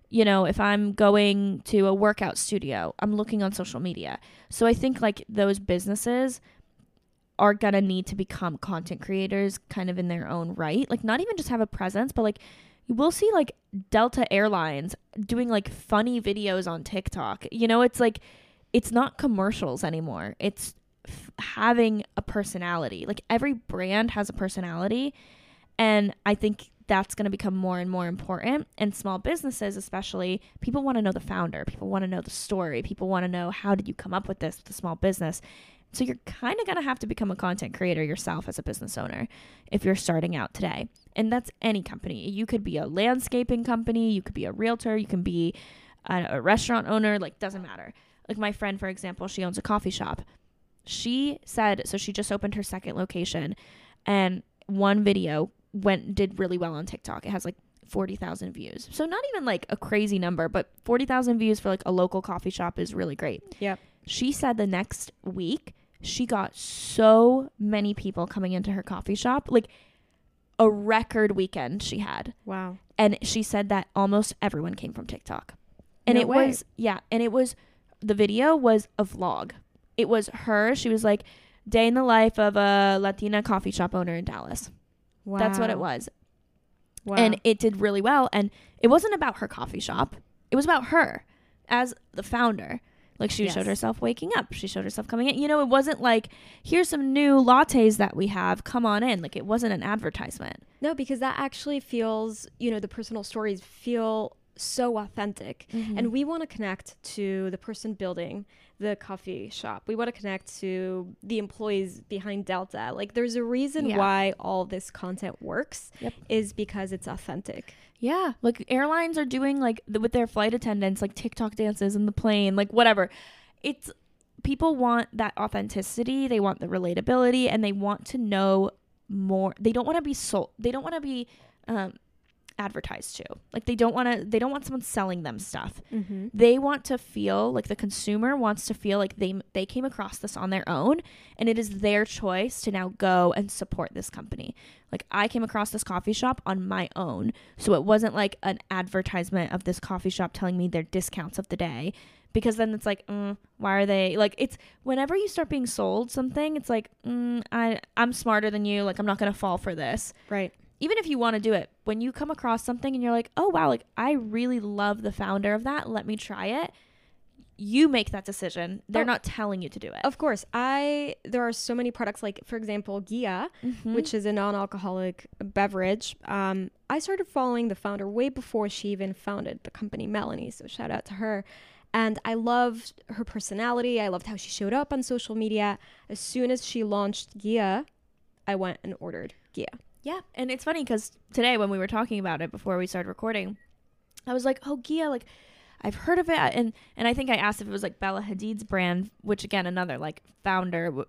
Speaker 2: you know, if I'm going to a workout studio, I'm looking on social media. So I think like those businesses are gonna need to become content creators kind of in their own right. Like not even just have a presence, but like you will see like Delta Airlines doing like funny videos on TikTok. You know, it's like it's not commercials anymore. It's f- having a personality. Like every brand has a personality, and I think that's going to become more and more important. And small businesses, especially, people want to know the founder. People want to know the story. People want to know how did you come up with this with a small business. So you're kind of going to have to become a content creator yourself as a business owner if you're starting out today. And that's any company. You could be a landscaping company, you could be a realtor, you can be a, a restaurant owner, like doesn't matter. Like my friend for example, she owns a coffee shop. She said so she just opened her second location and one video went did really well on TikTok. It has like 40,000 views. So not even like a crazy number, but 40,000 views for like a local coffee shop is really great.
Speaker 1: Yep.
Speaker 2: She said the next week she got so many people coming into her coffee shop, like a record weekend she had.
Speaker 1: Wow.
Speaker 2: And she said that almost everyone came from TikTok. And
Speaker 1: No
Speaker 2: it
Speaker 1: way.
Speaker 2: was yeah, and it was the video was a vlog. It was her, she was like day in the life of a Latina coffee shop owner in Dallas.
Speaker 1: Wow.
Speaker 2: That's what it was.
Speaker 1: Wow.
Speaker 2: And it did really well. And it wasn't about her coffee shop, it was about her as the founder. Like she
Speaker 1: Yes.
Speaker 2: showed herself waking up, she showed herself coming in. You know, it wasn't like, here's some new lattes that we have, come on in. Like it wasn't an advertisement.
Speaker 1: no, because that actually feels, you know, the personal stories feel so authentic.
Speaker 2: Mm-hmm.
Speaker 1: And we want to connect to the person building the coffee shop. We want to connect to the employees behind Delta. Like there's a reason
Speaker 2: Yeah.
Speaker 1: why all this content works
Speaker 2: Yep.
Speaker 1: is because it's authentic.
Speaker 2: Yeah, like airlines are doing like the, with their flight attendants, like TikTok dances in the plane, like whatever. It's people want that authenticity, they want the relatability, and they want to know more. They don't want to be sold. They don't want to be um, advertised to. Like they don't want to. They don't want someone selling them stuff.
Speaker 1: Mm-hmm.
Speaker 2: They want to feel like the consumer wants to feel like they they came across this on their own, and it is their choice to now go and support this company. Like I came across this coffee shop on my own. So it wasn't like an advertisement of this coffee shop telling me their discounts of the day. Because then it's like, mm, why are they like? It's whenever you start being sold something, it's like, mm, I I'm smarter than you. Like I'm not gonna fall for this.
Speaker 1: Right.
Speaker 2: Even if you want to do it, when you come across something and you're like, oh wow, like I really love the founder of that. Let me try it. You make that decision. They're
Speaker 1: Oh.
Speaker 2: not telling you to do it.
Speaker 1: Of course, I there are so many products like for example, Ghia,
Speaker 2: Mhm.
Speaker 1: which is a non-alcoholic beverage. Um, I started following the founder way before she even founded the company, Melanie. So shout out to her. And I loved her personality. I loved how she showed up on social media. As soon as she launched Ghia, I went and ordered Ghia.
Speaker 2: Yeah, and it's funny because today when we were talking about it before we started recording, I was like, "Oh, Ghia, like I've heard of it," and and I think I asked if it was like Bella Hadid's brand, which again another like founder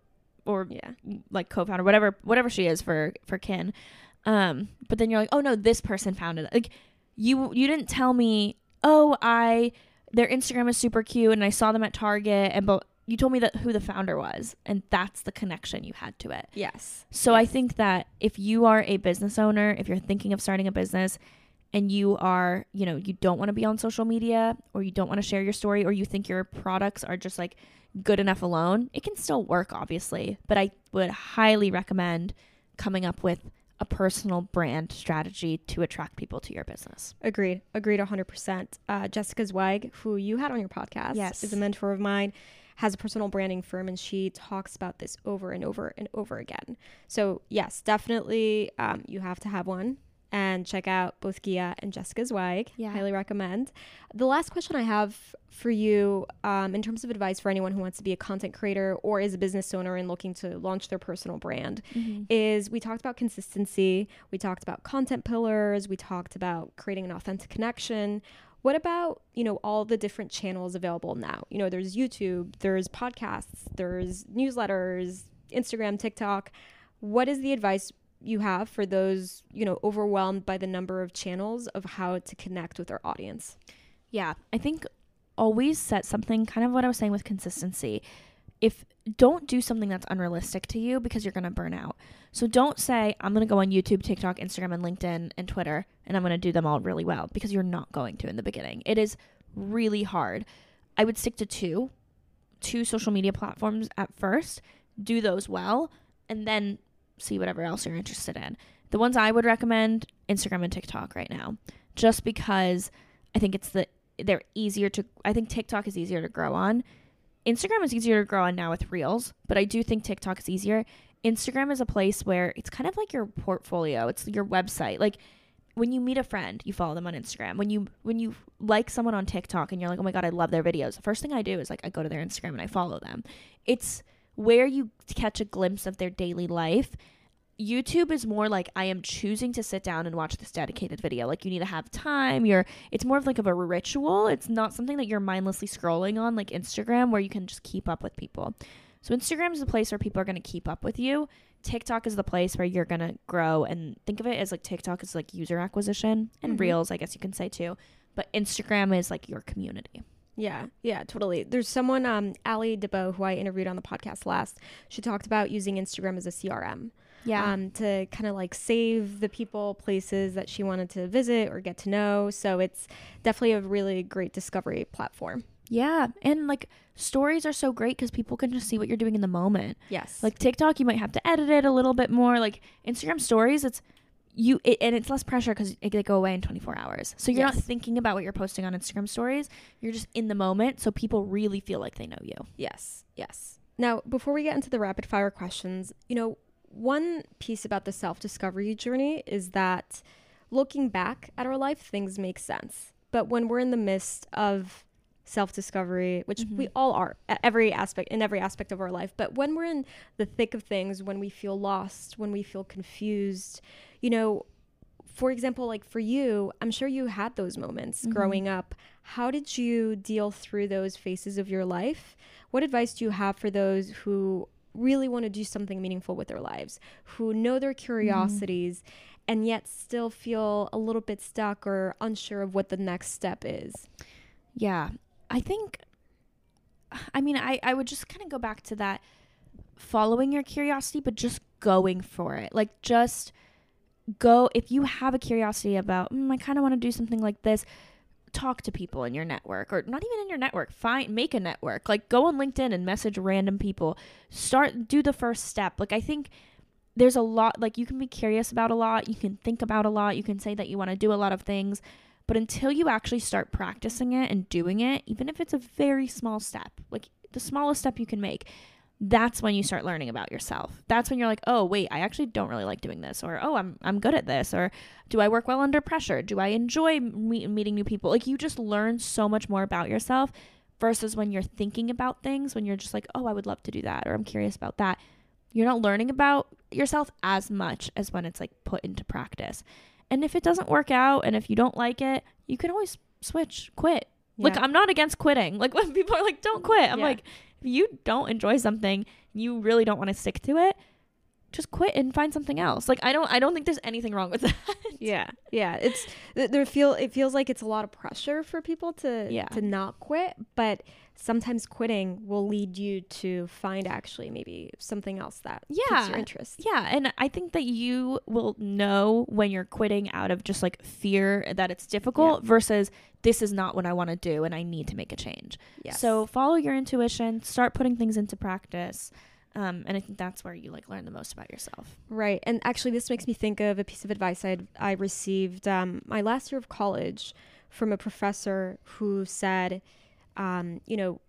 Speaker 2: or
Speaker 1: Yeah.
Speaker 2: like co-founder, whatever whatever she is for for Kin. Um, but then you're like, "Oh no, this person founded it." Like you you didn't tell me, "Oh, I their Instagram is super cute and I saw them at Target," and but you told me that who the founder was, and that's the connection you had to it.
Speaker 1: Yes.
Speaker 2: So I think that if you are a business owner, if you're thinking of starting a business and you are, you know, you don't want to be on social media or you don't want to share your story or you think your products are just like good enough alone, it can still work obviously, but I would highly recommend coming up with a personal brand strategy to attract people to your business.
Speaker 1: Agreed. Agreed 100%. Uh, Jessica Zweig, who you had on your podcast,
Speaker 2: Yes.
Speaker 1: is a mentor of mine, has a personal branding firm, and she talks about this over and over and over again. So, yes, definitely um, you have to have one. And check out both Ghia and Jessica Zweig.
Speaker 2: Yeah.
Speaker 1: Highly recommend. The last question I have for you, um, in terms of advice for anyone who wants to be a content creator or is a business owner and looking to launch their personal brand, is we talked about consistency, we talked about content pillars, we talked about creating an authentic connection. What about, you know, all the different channels available now? You know, there's YouTube, there's podcasts, there's newsletters, Instagram, TikTok. What is the advice you have for those, you know, overwhelmed by the number of channels of how to connect with our audience?
Speaker 2: Yeah, I think always set something kind of what I was saying with consistency. If don't do something that's unrealistic to you because you're going to burn out. So don't say I'm going to go on YouTube, TikTok, Instagram and LinkedIn and Twitter and I'm going to do them all really well because you're not going to in the beginning. It is really hard. I would stick to two two social media platforms at first, do those well and then see whatever else you're interested in. The ones I would recommend Instagram and TikTok right now just because I think it's the they're easier to I think TikTok is easier to grow on. Instagram is easier to grow on now with Reels, but I do think TikTok is easier. Instagram is a place where it's kind of like your portfolio. It's your website. Like when you meet a friend, you follow them on Instagram. When you when you like someone on TikTok and you're like, "Oh my god, I love their videos." The first thing I do is like I go to their Instagram and I follow them. It's where you catch a glimpse of their daily life. YouTube is more like I am choosing to sit down and watch this dedicated video. Like you need to have time. You're it's more of like of a ritual. It's not something that you're mindlessly scrolling on like Instagram where you can just keep up with people. So Instagram is the place where people are going to keep up with you. TikTok is the place where you're going to grow and think of it as like TikTok is like user acquisition and
Speaker 1: Mhm.
Speaker 2: Reels, I guess you can say too. But Instagram is like your community.
Speaker 1: Yeah, yeah, totally. There's someone, um, Ali DeBo, who I interviewed on the podcast last. She talked about using Instagram as a CRM.
Speaker 2: Yeah.
Speaker 1: um, to kind of like save the people, places that she wanted to visit or get to know. So it's definitely a really great discovery platform.
Speaker 2: yeah. And like stories are so great because people can just see what you're doing in the moment.
Speaker 1: Yes.
Speaker 2: Like TikTok, you might have to edit it a little bit more. Like Instagram stories, it's you it, and it's less pressure because they go away in 24 hours. So you're not thinking about what you're posting on Instagram stories. You're just in the moment, so people really feel like they know you.
Speaker 1: yes. Yes. Now, before we get into the rapid fire questions, you know, one piece about the self discovery journey is that looking back at our life, things make sense. But when we're in the midst of self discovery, which we
Speaker 2: Mhm.
Speaker 1: all are at every aspect in every aspect of our life, but when we're in the thick of things, when we feel lost, when we feel confused, you know, for example, like for you, I'm sure you had those moments
Speaker 2: Mhm.
Speaker 1: growing up. How did you deal through those phases of your life? What advice do you have for those who really want to do something meaningful with their lives, who know their curiosities and yet still feel a little bit stuck or unsure of what the next step is?
Speaker 2: Yeah. I think I mean, I I would just kind of go back to that following your curiosity but just going for it. Like just go if you have a curiosity about, mm, I kind of want to do something like this, talk to people in your network or not even in your network. Find make a network. Like go on LinkedIn and message random people. Start do the first step. Like I think there's a lot like you can be curious about a lot, you can think about a lot, you can say that you want to do a lot of things, but until you actually start practicing it and doing it, even if it's a very small step, like the smallest step you can make, that's when you start learning about yourself. That's when you're like, "Oh, wait, I actually don't really like doing this," or "Oh, I'm I'm good at this," or "Do I work well under pressure? Do I enjoy me- meeting new people?" Like you just learn so much more about yourself versus when you're thinking about things when you're just like, "Oh, I would love to do that," or "I'm curious about that." You're not learning about yourself as much as when it's like put into practice. And if it doesn't work out and if you don't like it, you can always switch, quit. Like I'm not against quitting. Like when people are like, "Don't quit," I'm
Speaker 1: Yeah.
Speaker 2: like, if you don't enjoy something, you really don't want to stick to it, just quit and find something else. Like I don't, I don't think there's anything wrong with that.
Speaker 1: yeah yeah it's there feel it feels like it's a lot of pressure for people to
Speaker 2: Yeah.
Speaker 1: to not quit but sometimes quitting will lead you to find actually maybe something else that
Speaker 2: Yeah.
Speaker 1: your interest
Speaker 2: Yeah, and I think that you will know when you're quitting out of just like fear that it's difficult versus this is not what I want to do and I need to make a change.
Speaker 1: yes
Speaker 2: So follow your intuition, start putting things into practice. Um, and I think that's where you like learn the most about yourself.
Speaker 1: right and actually this makes me think of a piece of advice i i received um, my last year of college from a professor who said um, you know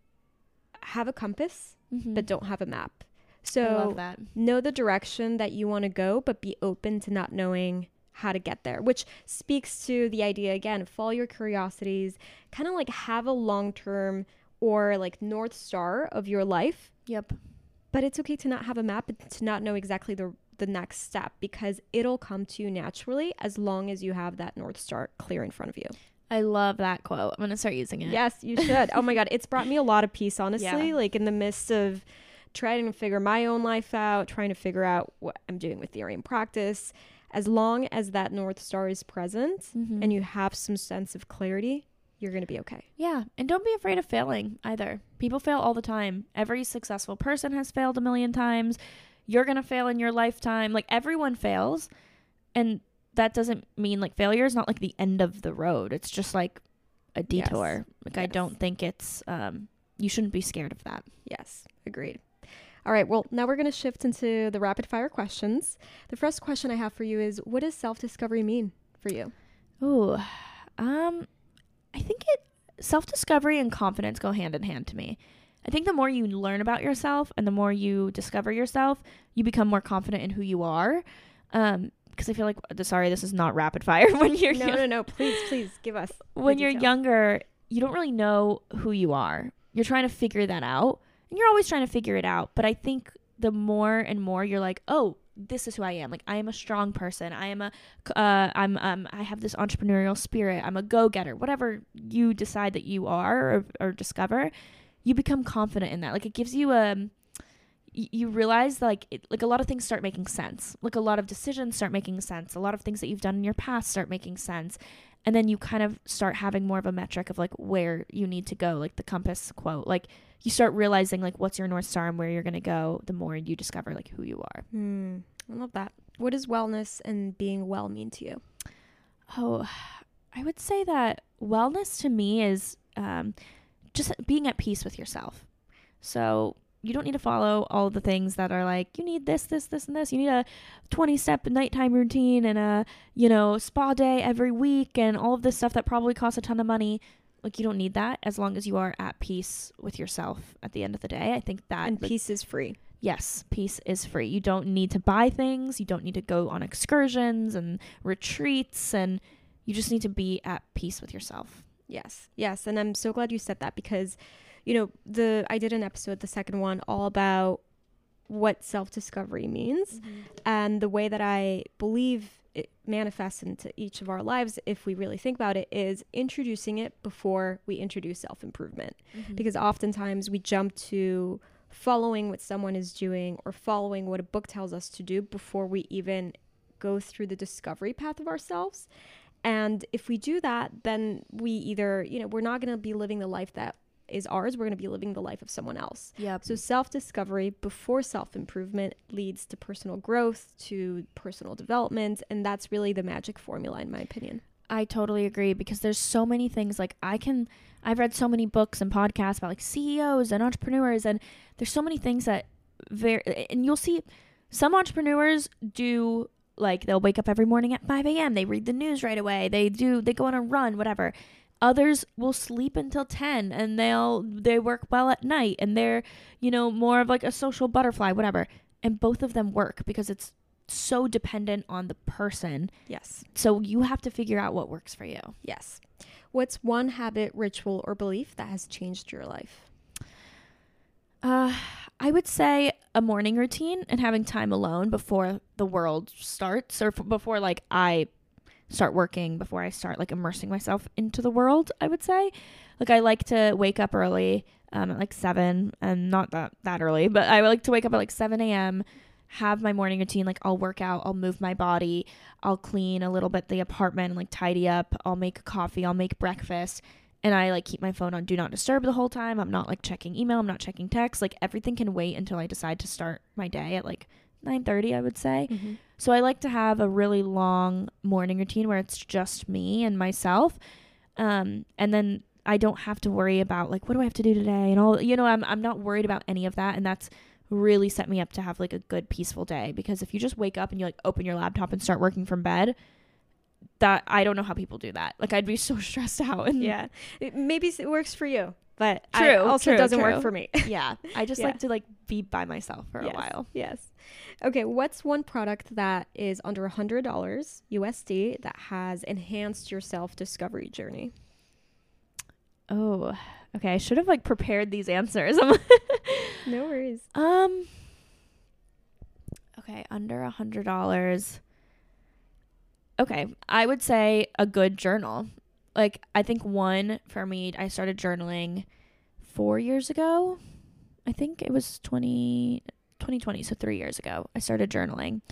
Speaker 1: have a compass but don't have a map so
Speaker 2: Mm-hmm. I love that.
Speaker 1: know the direction that you want to go, but be open to not knowing how to get there, which speaks to the idea again follow your curiosities, kind of like have a long term or like North Star of your life.
Speaker 2: Yep.
Speaker 1: But it's okay to not have a map, and to not know exactly the, the next step because it'll come to you naturally as long as you have that North Star clear in front of you.
Speaker 2: I love that quote. I'm gonna start using it.
Speaker 1: Yes, you should. oh my God. It's brought me a lot of peace, honestly.
Speaker 2: Yeah.
Speaker 1: Like in the midst of trying to figure my own life out, trying to figure out what I'm doing with theory and practice. As long as that North Star is present
Speaker 2: Mhm.
Speaker 1: and you have some sense of clarity, you're going to be okay.
Speaker 2: Yeah, and don't be afraid of failing either. People fail all the time. Every successful person has failed a million times. You're going to fail in your lifetime. Like everyone fails. And that doesn't mean like failure is not like the end of the road. It's just like a
Speaker 1: Yes.
Speaker 2: detour. Like I don't think it's um you shouldn't be scared of that.
Speaker 1: Yes, agreed. All right, well, now we're going to shift into the rapid fire questions. The first question I have for you is what does self discovery mean for you?
Speaker 2: Ooh. Um I think it self-discovery and confidence go hand in hand to me. I think the more you learn about yourself and the more you discover yourself, you become more confident in who you are. Um because I feel like sorry, this is not rapid fire when you're
Speaker 1: No, no, no. Please, please give us.
Speaker 2: when you're younger, you don't really know who you are. You're trying to figure that out and you're always trying to figure it out. But I think the more and more you're like, oh, this is who I am. Like I am a strong person. I am a, uh, I'm, um, I have this entrepreneurial spirit. I'm a go getter. Whatever you decide that you are or, or discover, you become confident in that. Like it gives you a, you realize like it, like a lot of things start making sense. Like a lot of decisions start making sense. A lot of things that you've done in your past start making sense. And then you kind of start having more of a metric of like where you need to go, like the compass quote. Like you start realizing like what's your north star and where you're going to go the more you discover like who you are.
Speaker 1: Hmm. I love that. What does wellness and being well mean to you?
Speaker 2: Oh, I would say that wellness to me is um, just being at peace with yourself. So you don't need to follow all the things that are like you need this this this and this you need a 20 step nighttime routine and a you know spa day every week and all of this stuff that probably costs a ton of money like you don't need that as long as you are at peace with yourself at the end of the day i think that
Speaker 1: And
Speaker 2: like,
Speaker 1: peace is free.
Speaker 2: yes peace is free you don't need to buy things you don't need to go on excursions and retreats and you just need to be at peace with yourself
Speaker 1: Yes. Yes. And I'm so glad you said that because, you know, the I did an episode, the second one, all about what self discovery means and the way that I believe it manifests into each of our lives, if we really think about it, is introducing it before we introduce self improvement.
Speaker 2: Mm-hmm.
Speaker 1: Because oftentimes we jump to following what someone is doing or following what a book tells us to do before we even go through the discovery path of ourselves. And if we do that, then we either, you know, we're not going to be living the life that is ours. We're going to be living the life of someone else.
Speaker 2: yep
Speaker 1: So self discovery before self improvement leads to personal growth, to personal development. And that's really the magic formula, in my opinion.
Speaker 2: I totally agree because there's so many things like I can I've read so many books and podcasts about like CEOs and entrepreneurs and there's so many things that very and you'll see some entrepreneurs do like they'll wake up every morning at 5 a.m. They read the news right away. They do they go on a run, whatever. Others will sleep until 10 and they'll they work well at night and they're, you know, more of like a social butterfly, whatever. And both of them work because it's so dependent on the person.
Speaker 1: Yes.
Speaker 2: So you have to figure out what works for you.
Speaker 1: Yes. What's one habit, ritual, or belief that has changed your life?
Speaker 2: Uh, I would say a morning routine and having time alone before the world starts or f- before like I start working, before I start like immersing myself into the world, I would say. Like I like to wake up early, um, at like 7 and not that that early, but I like to wake up at like 7 a.m., have my morning routine, like I'll work out, I'll move my body, I'll clean a little bit the apartment and like tidy up, I'll make coffee, I'll make breakfast and I like keep my phone on do not disturb the whole time. I'm not like checking email, I'm not checking text. Like everything can wait until I decide to start my day at like 9:30, I would say.
Speaker 1: Mm-hmm.
Speaker 2: So I like to have a really long morning routine where it's just me and myself. Um and then I don't have to worry about like what do I have to do today and all you know, I'm I'm not worried about any of that and that's really set me up to have like a good peaceful day because if you just wake up and you like open your laptop and start working from bed, that I don't know how people do that. Like I'd be so stressed out and
Speaker 1: Yeah. It, maybe it works for you, but I-
Speaker 2: True,
Speaker 1: also
Speaker 2: true,
Speaker 1: doesn't
Speaker 2: true.
Speaker 1: work for me.
Speaker 2: yeah i just
Speaker 1: Yeah.
Speaker 2: like to like be by myself for
Speaker 1: Yes.
Speaker 2: a while
Speaker 1: Yes. Okay. What's one product that is under a hundred dollars USD that has enhanced your self discovery journey?
Speaker 2: oh okay i should have like prepared these answers
Speaker 1: No worries.
Speaker 2: um okay under a hundred dollars okay i would say a good journal like i think one for me i started journaling four years ago. I think it was 20 2020 so three years ago i started journaling.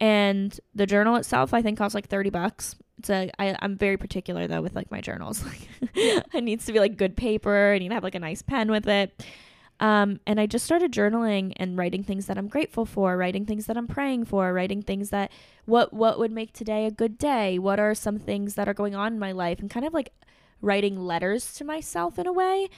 Speaker 2: And the journal itself i think costs like 30 bucks. It's a I, i'm very particular though with like my journals. Like it needs to be like good paper. You need to have like a nice pen with it um, and i just started journaling and writing things that i'm grateful for writing things that i'm praying for writing things that what what would make today a good day what are some things that are going on in my life and kind of like writing letters to myself in a way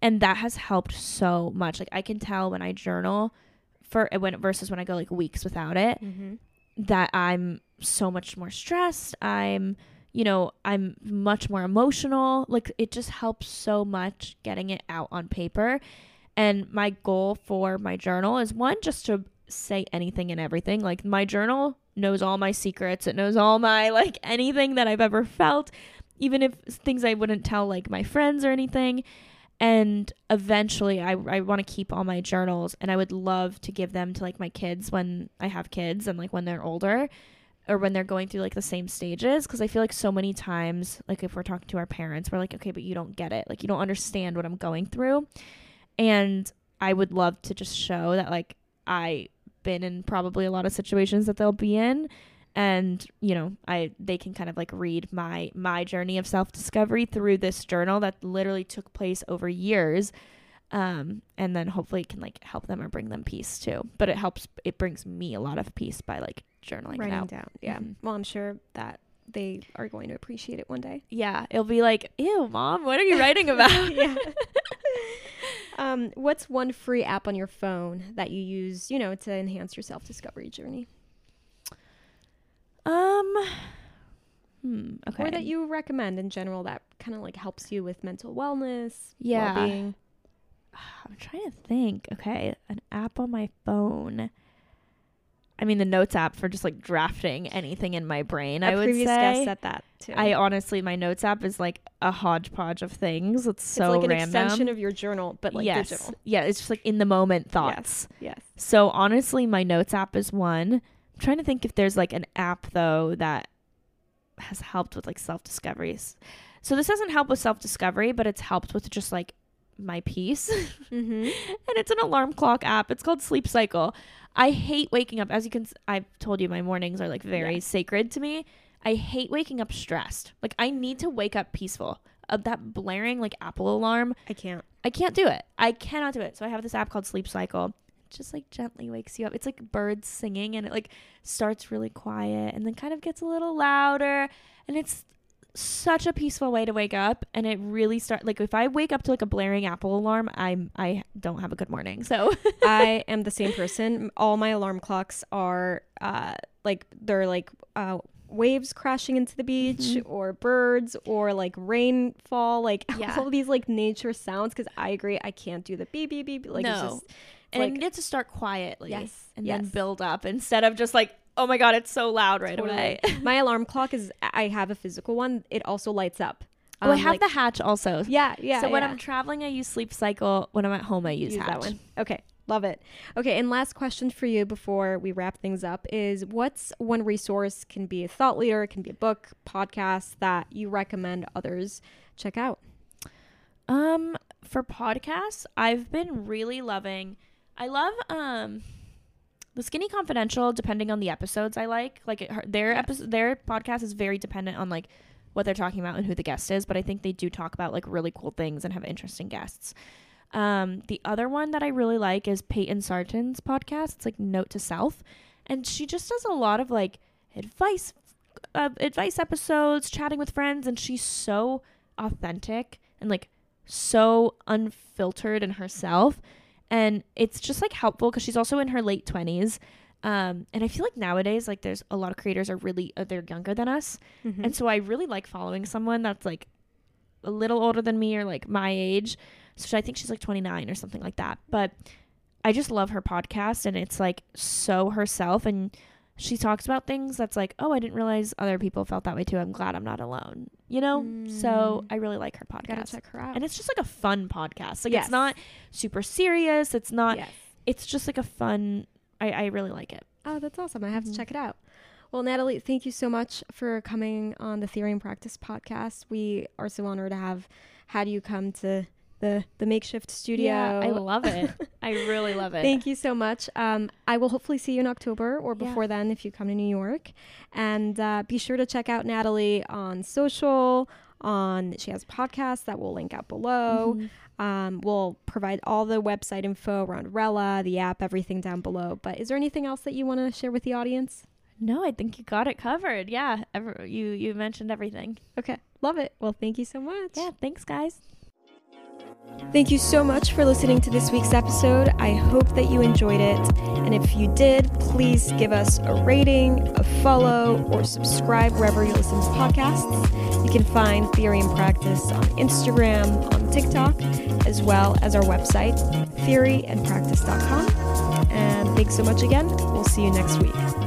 Speaker 2: and that has helped so much like i can tell when i journal for when versus when i go like weeks without it
Speaker 1: Mm-hmm.
Speaker 2: that I'm so much more stressed. I'm, you know, I'm much more emotional. Like it just helps so much getting it out on paper. And my goal for my journal is one, just to say anything and everything. Like my journal knows all my secrets. It knows all my, like anything that I've ever felt, even if things I wouldn't tell like my friends or anything. And eventually, I, I want to keep all my journals and I would love to give them to like my kids when I have kids and like when they're older or when they're going through like the same stages. Cause I feel like so many times, like if we're talking to our parents, we're like, okay, but you don't get it. Like you don't understand what I'm going through. And I would love to just show that like I've been in probably a lot of situations that they'll be in and you know i they can kind of like read my my journey of self-discovery through this journal that literally took place over years um and then hopefully it can like help them or bring them peace too but it helps it brings me a lot of peace by like journaling
Speaker 1: Writing
Speaker 2: it out
Speaker 1: down. Yeah.
Speaker 2: Mhm.
Speaker 1: Well, I'm sure that they are going to appreciate it one day.
Speaker 2: yeah it'll be like ew mom what are you writing about
Speaker 1: yeah. um, what's one free app on your phone that you use, you know, to enhance your self discovery journey?
Speaker 2: um hmm okay
Speaker 1: Or that you recommend in general that kind of like helps you with mental wellness,
Speaker 2: Yeah.
Speaker 1: well-being.
Speaker 2: I'm trying to think. Okay, an app on my phone. I mean, the notes app for just like drafting anything in my brain. I would
Speaker 1: previous
Speaker 2: say.
Speaker 1: guest said that too.
Speaker 2: I honestly, my notes app is like a hodgepodge of things. It's so
Speaker 1: it's like an
Speaker 2: random.
Speaker 1: extension of your journal, but like
Speaker 2: yes,
Speaker 1: digital.
Speaker 2: yeah, it's just like in the moment thoughts.
Speaker 1: Yes.
Speaker 2: So honestly, my notes app is one. I'm trying to think if there's like an app though that has helped with like self discoveries. So this doesn't help with self discovery, but it's helped with just like my peace.
Speaker 1: Mm-hmm.
Speaker 2: and it's an alarm clock app. It's called Sleep Cycle. I hate waking up. As you can, s- I've told you my mornings are like very
Speaker 1: Yeah.
Speaker 2: sacred to me. I hate waking up stressed. Like I need to wake up peaceful. Uh, that blaring like Apple alarm,
Speaker 1: I can't.
Speaker 2: I can't do it. I cannot do it. So I have this app called Sleep Cycle. It just like gently wakes you up. It's like birds singing and it like starts really quiet and then kind of gets a little louder and it's such a peaceful way to wake up and it really start like if I wake up to like a blaring Apple alarm, I'm I don't have a good morning. So
Speaker 1: I am the same person. All my alarm clocks are uh like they're like uh waves crashing into the beach
Speaker 2: Mhm.
Speaker 1: or birds or like rainfall like
Speaker 2: Yeah.
Speaker 1: all these like nature sounds because I agree I can't do the beep beep beep like it's
Speaker 2: No.
Speaker 1: just
Speaker 2: and
Speaker 1: like-
Speaker 2: it needs to start quietly
Speaker 1: yes
Speaker 2: and
Speaker 1: yes.
Speaker 2: then build up instead of just like oh my god it's so loud right
Speaker 1: Totally.
Speaker 2: away.
Speaker 1: my alarm clock is I have a physical one it also lights up
Speaker 2: oh, I
Speaker 1: Um,
Speaker 2: have
Speaker 1: like-
Speaker 2: the hatch also.
Speaker 1: yeah yeah
Speaker 2: so when. I'm traveling, I use Sleep Cycle. When I'm at home, I use,
Speaker 1: use
Speaker 2: Hatch.
Speaker 1: that one. Okay, love it. Okay, and last question for you before we wrap things up is what's one resource can be a thought leader, can be a book, podcast that you recommend others check out?
Speaker 2: Um, for podcasts, I've been really loving. I love um, the Skinny Confidential. Depending on the episodes, I like like it, their
Speaker 1: Yes.
Speaker 2: episode. Their podcast is very dependent on like what they're talking about and who the guest is. But I think they do talk about like really cool things and have interesting guests. Um, the other one that I really like is Payton Sartain's podcast. It's like Note to Self, and she just does a lot of like advice, uh, advice episodes, chatting with friends, and she's so authentic and like so unfiltered in herself, and it's just like helpful because she's also in her late twenties. Um, and I feel like nowadays, like there's a lot of creators are really uh, they're younger than us,
Speaker 1: Mhm.
Speaker 2: and so I really like following someone that's like a little older than me or like my age. So I think she's like 29 or something like that. But I just love her podcast and it's like so herself and she talks about things that's like, "Oh, I didn't realize other people felt that way too. I'm glad I'm not alone." You know? So
Speaker 1: Mm.
Speaker 2: I really like her
Speaker 1: gotta
Speaker 2: podcast.
Speaker 1: check her out.
Speaker 2: And it's just like a fun podcast. Like
Speaker 1: Yes.
Speaker 2: it's not super serious. It's not
Speaker 1: yes.
Speaker 2: it's just like a fun I, I really like it.
Speaker 1: Oh, that's awesome. I have
Speaker 2: Mhm.
Speaker 1: to check it out. Well, Natalie, thank you so much for coming on the Theory and Practice podcast. We are so honored to have had you come to the the makeshift studio.
Speaker 2: Yeah, I love it. I really love it.
Speaker 1: Thank you so much. Um, I will hopefully see you in October or
Speaker 2: Yeah.
Speaker 1: before then if you come to New York. And uh, be sure to check out Natalie on social. On she has podcasts that we'll link out below.
Speaker 2: Mhm.
Speaker 1: Um, we'll provide all the website info around Rella, the app, everything down below. But is there anything else that you want to share with the audience?
Speaker 2: No, I think you got it covered. Yeah, ever, you you mentioned everything.
Speaker 1: Okay, love it. Well, thank you so much.
Speaker 2: Yeah, thanks guys.
Speaker 1: Thank you so much for listening to this week's episode. I hope that you enjoyed it. And if you did, please give us a rating, a follow, or subscribe wherever you listen to podcasts. You can find Theory and Practice on Instagram, on TikTok, as well as our website, theoryandpractice.com. And thanks so much again. We'll see you next week.